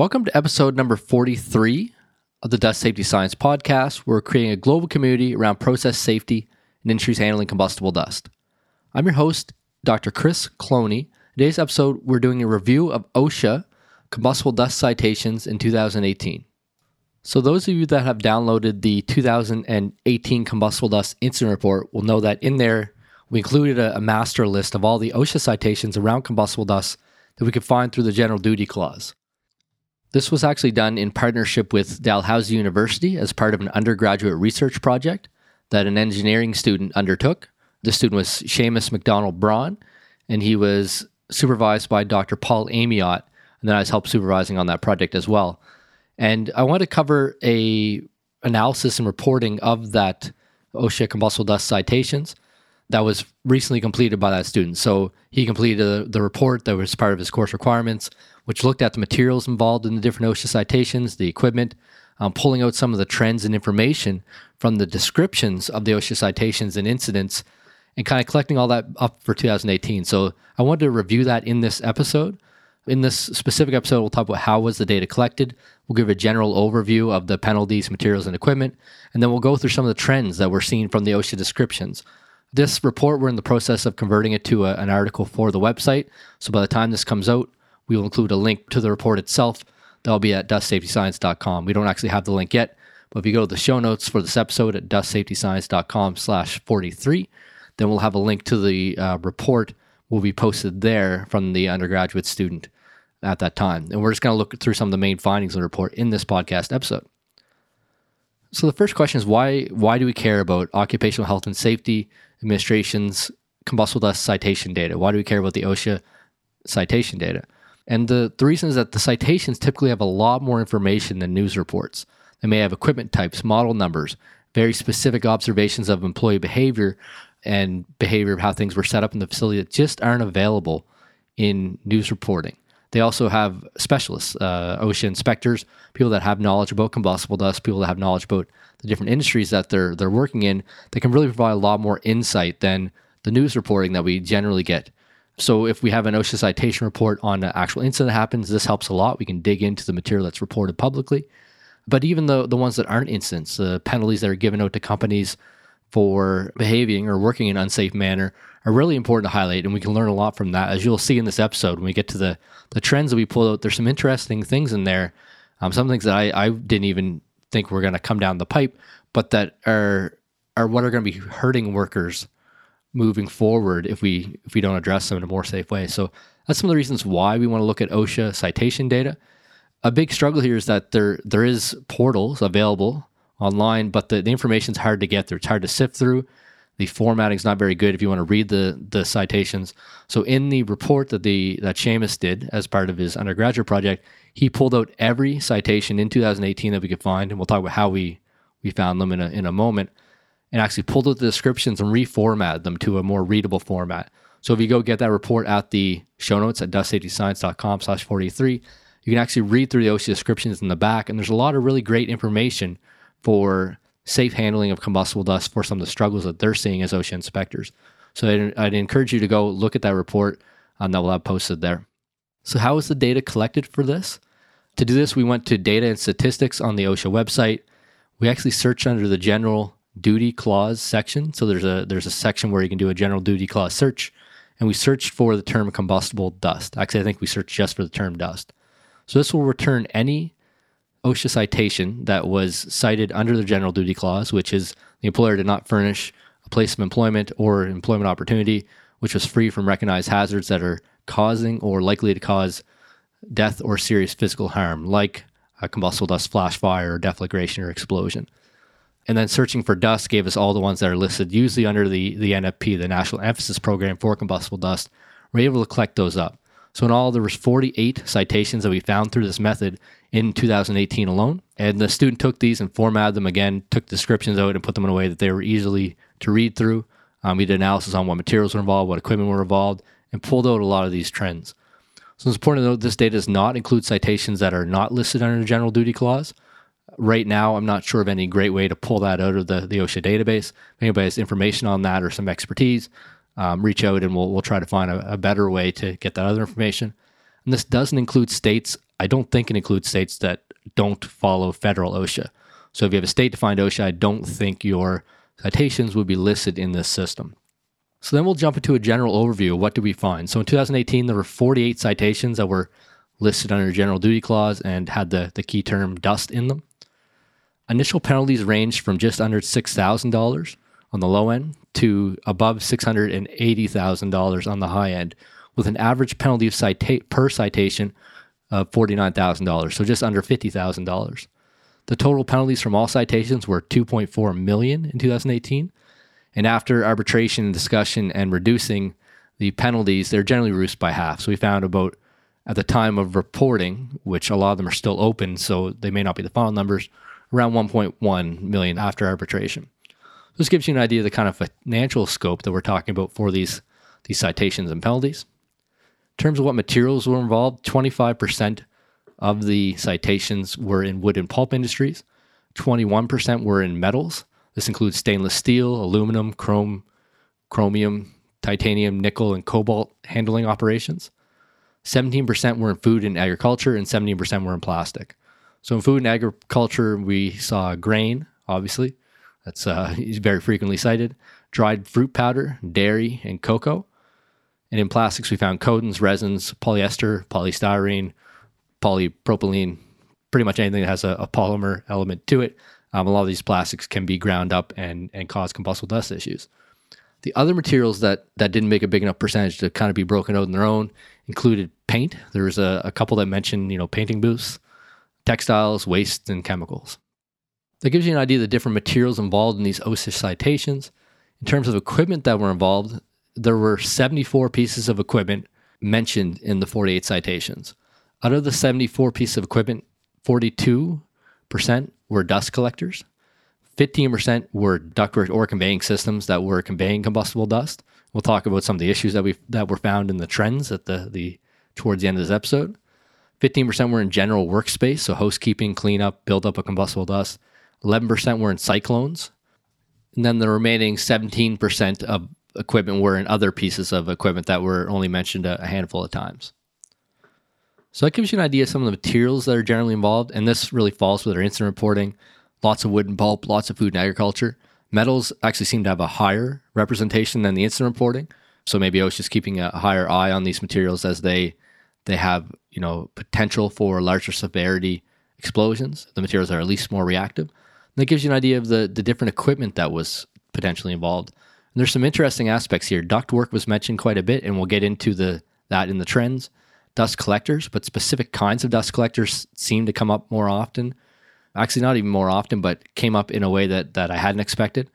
Welcome to episode number 43 of the Dust Safety Science Podcast. We're creating a global community around process safety and industries handling combustible dust. I'm your host, Dr. Chris Cloney. Today's episode, we're doing a review of OSHA combustible dust citations in 2018. So, those of you that have downloaded the 2018 combustible dust incident report will know that in there we included a, a master list of all the OSHA citations around combustible dust that we could find through the general duty clause. This was actually done in partnership with Dalhousie University as part of an undergraduate research project that an engineering student undertook. The student was Seamus McDonald Braun, and he was supervised by Dr. Paul Amyotte, and then I was help supervising on that project as well. And I want to cover a analysis and reporting of that OSHA combustible dust citations that was recently completed by that student. So he completed the, the report that was part of his course requirements, which looked at the materials involved in the different OSHA citations, the equipment, um, pulling out some of the trends and information from the descriptions of the OSHA citations and incidents, and kind of collecting all that up for 2018. So I wanted to review that in this episode. In this specific episode, we'll talk about how was the data collected. We'll give a general overview of the penalties, materials, and equipment, and then we'll go through some of the trends that we're seeing from the OSHA descriptions. This report, we're in the process of converting it to a, an article for the website. So by the time this comes out, we will include a link to the report itself. That'll be at dustsafetyscience.com. We don't actually have the link yet, but if you go to the show notes for this episode at dustsafetyscience.com slash 43, then we'll have a link to the uh, report will be posted there from the undergraduate student at that time. And we're just going to look through some of the main findings of the report in this podcast episode. So the first question is why why do we care about occupational health and safety administration's combustible dust citation data? Why do we care about the OSHA citation data? And the, the reason is that the citations typically have a lot more information than news reports. They may have equipment types, model numbers, very specific observations of employee behavior and behavior of how things were set up in the facility that just aren't available in news reporting. They also have specialists, uh, OSHA inspectors, people that have knowledge about combustible dust, people that have knowledge about the different industries that they're they're working in. That can really provide a lot more insight than the news reporting that we generally get. So if we have an OSHA citation report on an actual incident that happens, this helps a lot. We can dig into the material that's reported publicly. But even the the ones that aren't incidents, the penalties that are given out to companies for behaving or working in an unsafe manner are really important to highlight, and we can learn a lot from that. As you'll see in this episode, when we get to the the trends that we pull out, there's some interesting things in there. Um, some things that I, I didn't even think were going to come down the pipe, but that are are what are going to be hurting workers moving forward if we if we don't address them in a more safe way. So that's some of the reasons why we want to look at OSHA citation data. A big struggle here is that there there is portals available online, but the, the information is hard to get there. It's hard to sift through. The formatting is not very good if you want to read the the citations. So in the report that the that Seamus did as part of his undergraduate project, he pulled out every citation in 2018 that we could find, and we'll talk about how we we found them in a in a moment, and actually pulled out the descriptions and reformatted them to a more readable format. So if you go get that report at the show notes at dustsafetyscience.com slash 43, you can actually read through the OSHA descriptions in the back, and there's a lot of really great information for safe handling of combustible dust for some of the struggles that they're seeing as OSHA inspectors. So I'd, I'd encourage you to go look at that report um, that we'll have posted there. So, how is the data collected for this? To do this, we went to data and statistics on the OSHA website. We actually searched under the general duty clause section. So there's a there's a section where you can do a general duty clause search, and we searched for the term combustible dust. Actually, I think we searched just for the term dust. So this will return any OSHA citation that was cited under the general duty clause, which is the employer did not furnish a place of employment or employment opportunity which was free from recognized hazards that are causing or likely to cause death or serious physical harm, like a combustible dust flash fire or deflagration or explosion. And then searching for dust gave us all the ones that are listed, usually under the, the NFP, the National Emphasis Program for Combustible Dust. We're able to collect those up. So in all, there was 48 citations that we found through this method in 2018 alone. And the student took these and formatted them again, took descriptions out and put them in a way that they were easily to read through. Um, we did analysis on what materials were involved, what equipment were involved, and pulled out a lot of these trends. So it's important to note this data does not include citations that are not listed under the general duty clause. Right now, I'm not sure of any great way to pull that out of the, the OSHA database. If anybody has information on that or some expertise, um, reach out and we'll, we'll try to find a, a better way to get that other information. And this doesn't include states I don't think it includes states that don't follow federal OSHA. So if you have a state defined OSHA, I don't think your citations would be listed in this system. So then we'll jump into a general overview of what did we find. So in 2018, there were 48 citations that were listed under general duty clause and had the, the key term dust in them. Initial penalties ranged from just under $6,000 on the low end to above $680,000 on the high end, with an average penalty of cita- per citation of $49,000, so just under $50,000. The total penalties from all citations were 2.4 million in 2018, and after arbitration and discussion and reducing the penalties, they're generally reduced by half. So we found about at the time of reporting, which a lot of them are still open, so they may not be the final numbers, around 1.1 million after arbitration. This gives you an idea of the kind of financial scope that we're talking about for these these citations and penalties. In terms of what materials were involved, 25% of the citations were in wood and pulp industries, 21% were in metals. This includes stainless steel, aluminum, chrome, chromium, titanium, nickel, and cobalt handling operations. 17% were in food and agriculture, and 17% were in plastic. So in food and agriculture, we saw grain, obviously. That's uh, very frequently cited. Dried fruit powder, dairy, and cocoa. And in plastics, we found coatings, resins, polyester, polystyrene, polypropylene, pretty much anything that has a, a polymer element to it. Um, a lot of these plastics can be ground up and, and cause combustible dust issues. The other materials that, that didn't make a big enough percentage to kind of be broken out on their own included paint. There was a, a couple that mentioned, you know, painting booths, textiles, wastes, and chemicals. That gives you an idea of the different materials involved in these OSHA citations. In terms of equipment that were involved, there were 74 pieces of equipment mentioned in the 48 citations. Out of the 74 pieces of equipment, 42% were dust collectors, 15% were ductwork or conveying systems that were conveying combustible dust. We'll talk about some of the issues that we that were found in the trends at the the towards the end of this episode. 15% were in general workspace, so housekeeping, cleanup, buildup of combustible dust. 11% were in cyclones. And then the remaining 17% of equipment were in other pieces of equipment that were only mentioned a, handful of times. So that gives you an idea of some of the materials that are generally involved. And this really falls with our incident reporting. Lots of wood and pulp, lots of food and agriculture. Metals actually seem to have a higher representation than the incident reporting. So maybe I was just keeping a higher eye on these materials as they they have you know potential for larger severity explosions. The materials are at least more reactive. And that gives you an idea of the the different equipment that was potentially involved. And there's some interesting aspects here. Duct work was mentioned quite a bit, and we'll get into the that in the trends. Dust collectors, but specific kinds of dust collectors seem to come up more often. Actually, not even more often, but came up in a way that that I hadn't expected.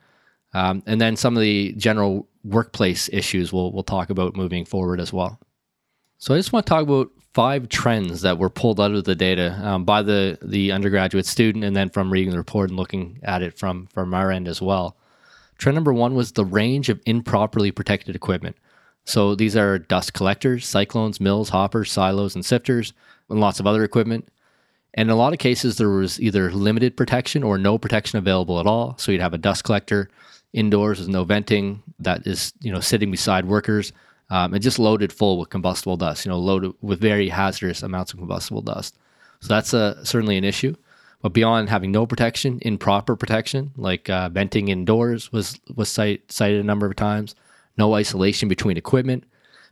Um, and then some of the general workplace issues we'll we'll talk about moving forward as well. So I just want to talk about five trends that were pulled out of the data um, by the the undergraduate student, and then from reading the report and looking at it from from our end as well. Trend number one was the range of improperly protected equipment. So these are dust collectors, cyclones, mills, hoppers, silos, and sifters, and lots of other equipment. And in a lot of cases, there was either limited protection or no protection available at all. So you'd have a dust collector indoors with no venting that is, you know, sitting beside workers um, and just loaded full with combustible dust. You know, loaded with very hazardous amounts of combustible dust. So that's a, certainly an issue. But beyond having no protection, improper protection, like uh, venting indoors was was cite, cited a number of times. No isolation between equipment.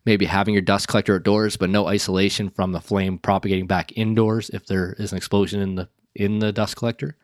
Maybe having your dust collector outdoors, but no isolation from the flame propagating back indoors if there is an explosion in the in the dust collector.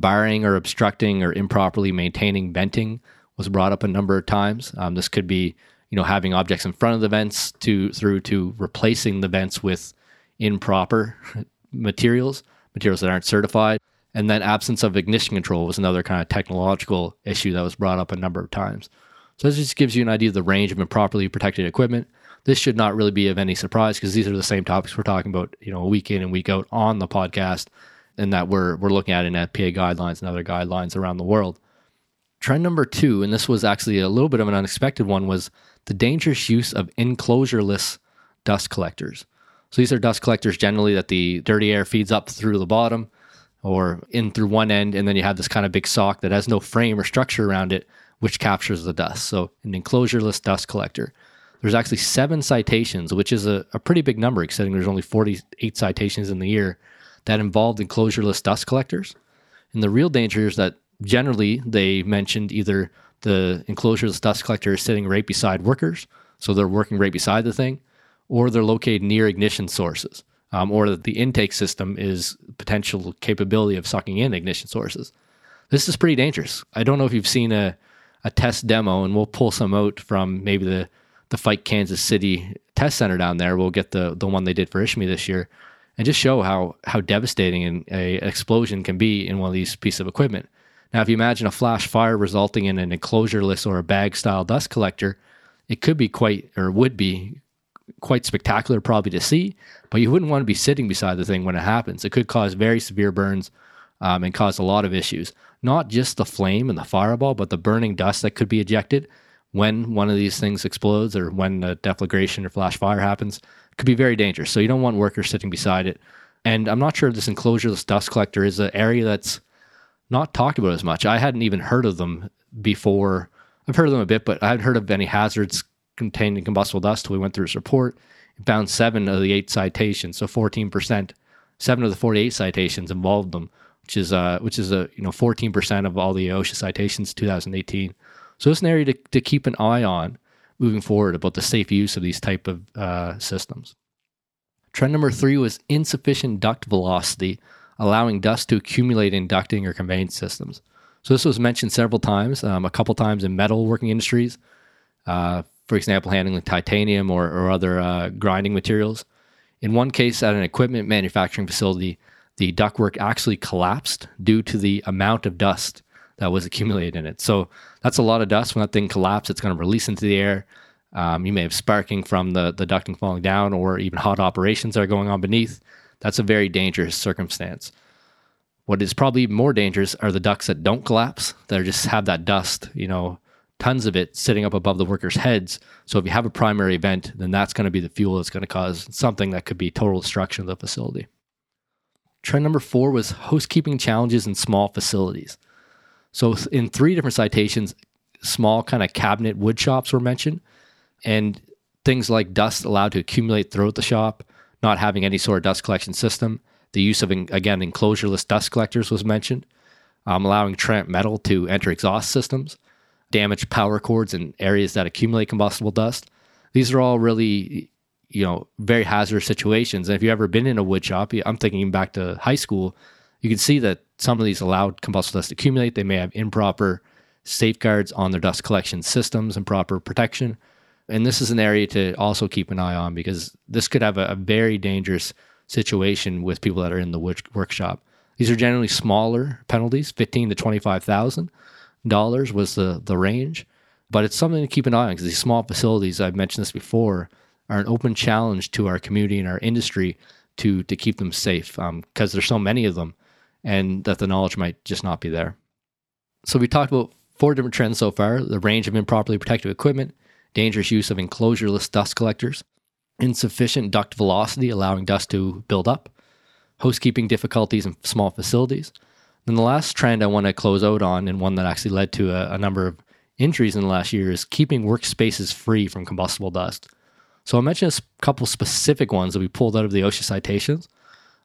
Barring or obstructing or improperly maintaining venting was brought up a number of times. Um, this could be, you know, having objects in front of the vents to through to replacing the vents with improper materials materials that aren't certified. And then absence of ignition control was another kind of technological issue that was brought up a number of times. So this just gives you an idea of the range of improperly protected equipment. This should not really be of any surprise because these are the same topics we're talking about, you know, week in and week out on the podcast, and that we're we're looking at NFPA guidelines and other guidelines around the world. Trend number two, and this was actually a little bit of an unexpected one, was the dangerous use of enclosureless dust collectors. So these are dust collectors generally that the dirty air feeds up through the bottom or in through one end, and then you have this kind of big sock that has no frame or structure around it, which captures the dust. So an enclosureless dust collector. there's actually seven citations, which is a, a pretty big number, considering there's only 48 citations in the year that involved enclosureless dust collectors. And the real danger is that generally they mentioned either the enclosureless dust collector is sitting right beside workers, so they're working right beside the thing, or they're located near ignition sources, um, or that the intake system is potential capability of sucking in ignition sources. This is pretty dangerous. I don't know if you've seen a, a test demo, and we'll pull some out from maybe the the Fike Kansas City test center down there. We'll get the the one they did for ISHPMIE this year, and just show how how devastating an a explosion can be in one of these pieces of equipment. Now, if you imagine a flash fire resulting in an enclosureless or a bag style dust collector, it could be quite or would be quite spectacular probably to see, but you wouldn't want to be sitting beside the thing when it happens. It could cause very severe burns um, and cause a lot of issues. Not just the flame and the fireball, but the burning dust that could be ejected when one of these things explodes or when a deflagration or flash fire happens could be very dangerous. So you don't want workers sitting beside it. And I'm not sure if this enclosureless dust collector is an area that's not talked about as much. I hadn't even heard of them before. I've heard of them a bit, but I hadn't heard of any hazards contained in combustible dust we went through this report. It found seven of the eight citations, so 14%. Seven of the 48 citations involved them, which is uh, which is a you know 14% of all the OSHA citations 2018. So it's an area to, to keep an eye on moving forward about the safe use of these type of uh, systems. Trend number three was insufficient duct velocity, allowing dust to accumulate in ducting or conveyance systems. So this was mentioned several times, um, a couple times in metal working industries, uh, for example, handling titanium or, or other uh, grinding materials. In one case, at an equipment manufacturing facility, the ductwork actually collapsed due to the amount of dust that was accumulated in it. So that's a lot of dust. When that thing collapses, it's going to release into the air. Um, you may have sparking from the, the ducting falling down or even hot operations that are going on beneath. That's a very dangerous circumstance. What is probably more dangerous are the ducts that don't collapse, that just have that dust, you know, tons of it sitting up above the workers' heads. So if you have a primary event, then that's going to be the fuel that's going to cause something that could be total destruction of the facility. Trend number four was housekeeping challenges in small facilities. So in three different citations, small kind of cabinet wood shops were mentioned, and things like dust allowed to accumulate throughout the shop, not having any sort of dust collection system. The use of again enclosureless dust collectors was mentioned, um, allowing tramp metal to enter exhaust systems, damaged power cords in areas that accumulate combustible dust. These are all really you know very hazardous situations. And if you've ever been in a wood shop, I'm thinking back to high school you can see that some of these allowed combustible dust to accumulate. They may have improper safeguards on their dust collection systems and proper protection. And this is an area to also keep an eye on because this could have a, a very dangerous situation with people that are in the workshop. These are generally smaller penalties, fifteen to twenty-five thousand dollars was the the range, but it's something to keep an eye on because these small facilities, I've mentioned this before, are an open challenge to our community and our industry to to keep them safe because um, there's so many of them and that the knowledge might just not be there. So we talked about four different trends so far the range of improperly protective equipment, dangerous use of enclosureless dust collectors, insufficient duct velocity allowing dust to build up, housekeeping difficulties in small facilities. Then the last trend I want to close out on, and one that actually led to a, a number of injuries in the last year, is keeping workspaces free from combustible dust. So I'll mention a couple specific ones that we pulled out of the OSHA citations.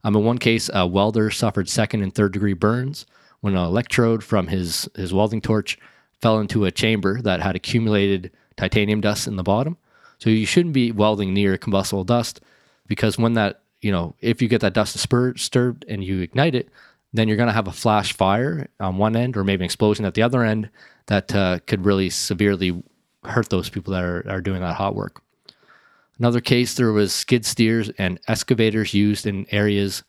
Um, in one case, a welder suffered second and third degree burns when an electrode from his, his welding torch fell into a chamber that had accumulated titanium dust in the bottom. So you shouldn't be welding near combustible dust because when that, you know, if you get that dust disturbed and you ignite it, then you're going to have a flash fire on one end or maybe an explosion at the other end that uh, could really severely hurt those people that are, are doing that hot work. Another case, there was skid steers and excavators used in areas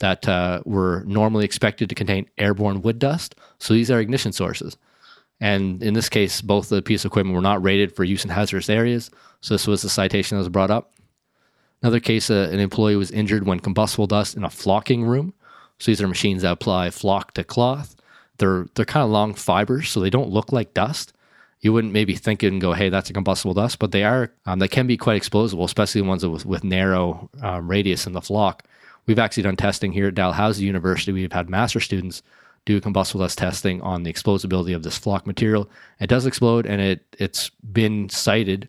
that uh, were normally expected to contain airborne wood dust. So these are ignition sources. And in this case, both the piece of equipment were not rated for use in hazardous areas. So this was the citation that was brought up. Another case, uh, an employee was injured when combustible dust in a flocking room. So these are machines that apply flock to cloth. They're they're kind of long fibers, so they don't look like dust, you wouldn't maybe think it and go, hey, that's a combustible dust, but they are, um, they can be quite explosive, especially the ones with, with narrow um, radius in the flock. We've actually done testing here at Dalhousie University. We've had master students do combustible dust testing on the explosibility of this flock material. It does explode, and it it's been cited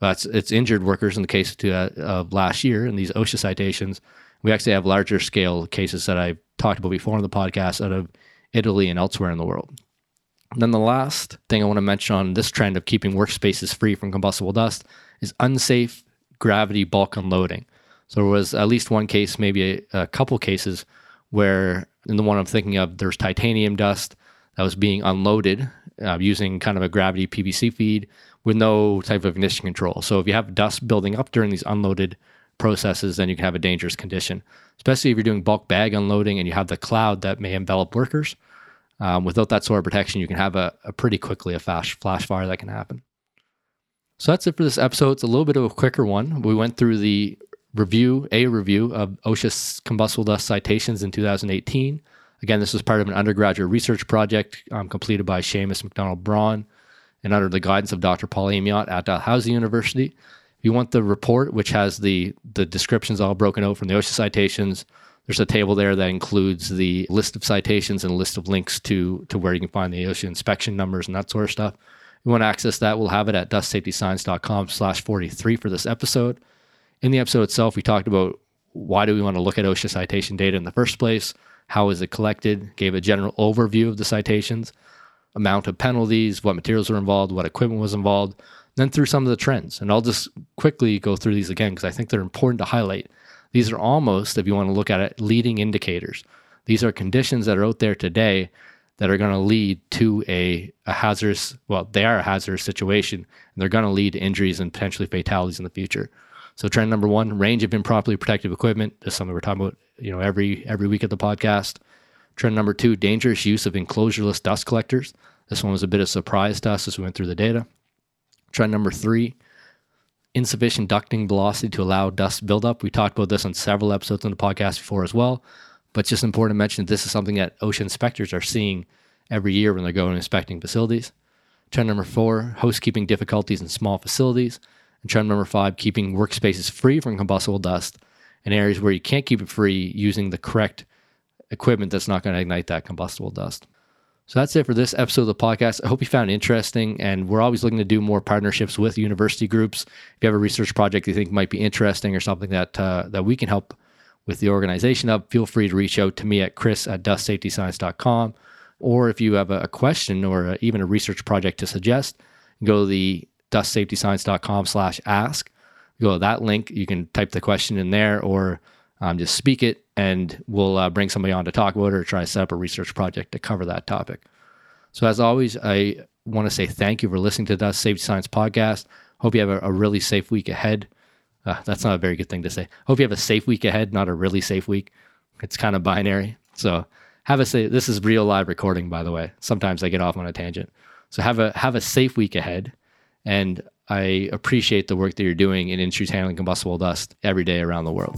That's it's injured workers in the case of, uh, of last year in these OSHA citations. We actually have larger scale cases that I've talked about before on the podcast out of Italy and elsewhere in the world. And then the last thing I want to mention on this trend of keeping workspaces free from combustible dust is unsafe gravity bulk unloading. So there was at least one case, maybe a, a couple cases, where in the one I'm thinking of, there's titanium dust that was being unloaded uh, using kind of a gravity PVC feed with no type of ignition control. So if you have dust building up during these unloaded processes, then you can have a dangerous condition, especially if you're doing bulk bag unloading and you have the cloud that may envelop workers. Um, without that sort of protection, you can have a, a pretty quickly a flash, flash fire that can happen. So that's it for this episode. It's a little bit of a quicker one. We went through the review, a review of OSHA's combustible dust citations in 2018. Again, this was part of an undergraduate research project um, completed by Seamus McDonald Braun and under the guidance of Dr. Paul Amyotte at Dalhousie University. If you want the report, which has the, the descriptions all broken out from the OSHA citations, there's a table there that includes the list of citations and a list of links to, to where you can find the OSHA inspection numbers and that sort of stuff. If you want to access that, we'll have it at dustsafetyscience.com slash 43 for this episode. In the episode itself, we talked about why do we want to look at OSHA citation data in the first place? How is it collected? Gave a general overview of the citations, amount of penalties, what materials were involved, what equipment was involved, then through some of the trends. And I'll just quickly go through these again because I think they're important to highlight. These are almost, if you want to look at it, leading indicators. These are conditions that are out there today that are going to lead to a, a hazardous, well, they are a hazardous situation, and they're going to lead to injuries and potentially fatalities in the future. So trend number one, range of improperly protective equipment. This is something we're talking about, you know, every every week at the podcast. Trend number two, dangerous use of enclosureless dust collectors. This one was a bit of surprise to us as we went through the data. Trend number three, insufficient ducting velocity to allow dust buildup. We talked about this on several episodes on the podcast before as well, but it's just important to mention this is something that OSHA inspectors are seeing every year when they're going inspecting facilities. Trend number four, housekeeping difficulties in small facilities. And trend number five, keeping workspaces free from combustible dust in areas where you can't keep it free using the correct equipment that's not going to ignite that combustible dust. So that's it for this episode of the podcast. I hope you found it interesting. And we're always looking to do more partnerships with university groups. If you have a research project you think might be interesting or something that uh, that we can help with the organization of, feel free to reach out to me at chris at dustsafetyscience.com. Or if you have a, question or a, even a research project to suggest, go to the dustsafetyscience.com slash ask. Go to that link. You can type the question in there or um, just speak it and we'll uh, bring somebody on to talk about it or try to set up a research project to cover that topic. So, as always, I want to say thank you for listening to the Dust Safety Science podcast. Hope you have a, a really safe week ahead. Uh, that's not a very good thing to say. Hope you have a safe week ahead, not a really safe week. It's kind of binary. So, have a say. This is real live recording, by the way. Sometimes I get off on a tangent. So, have a have a safe week ahead, and I appreciate the work that you're doing in industries handling combustible dust every day around the world.